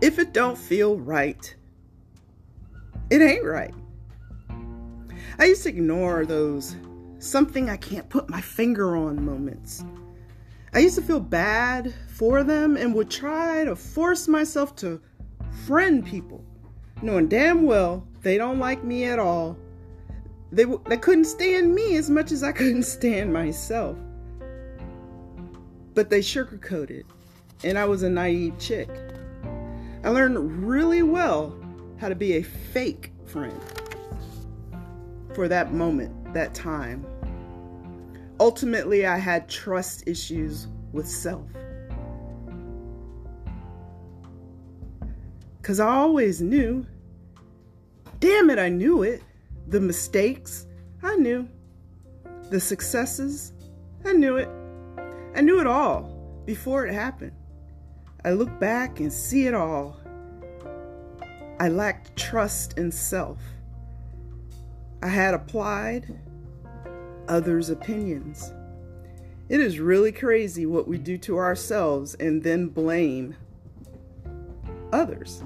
If it don't feel right, it ain't right. I used to ignore those something I can't put my finger on moments. I used to feel bad for them and would try to force myself to friend people, knowing damn well they don't like me at all. They, they couldn't stand me as much as I couldn't stand myself. But they sugarcoated, and I was a naive chick. I learned really well how to be a fake friend for that moment, that time. Ultimately, I had trust issues with self. Because I always knew, damn it, I knew it. The mistakes, I knew. The successes, I knew it. I knew it all before it happened. I look back and see it all. I lacked trust in self. I had applied others' opinions. It is really crazy what we do to ourselves and then blame others.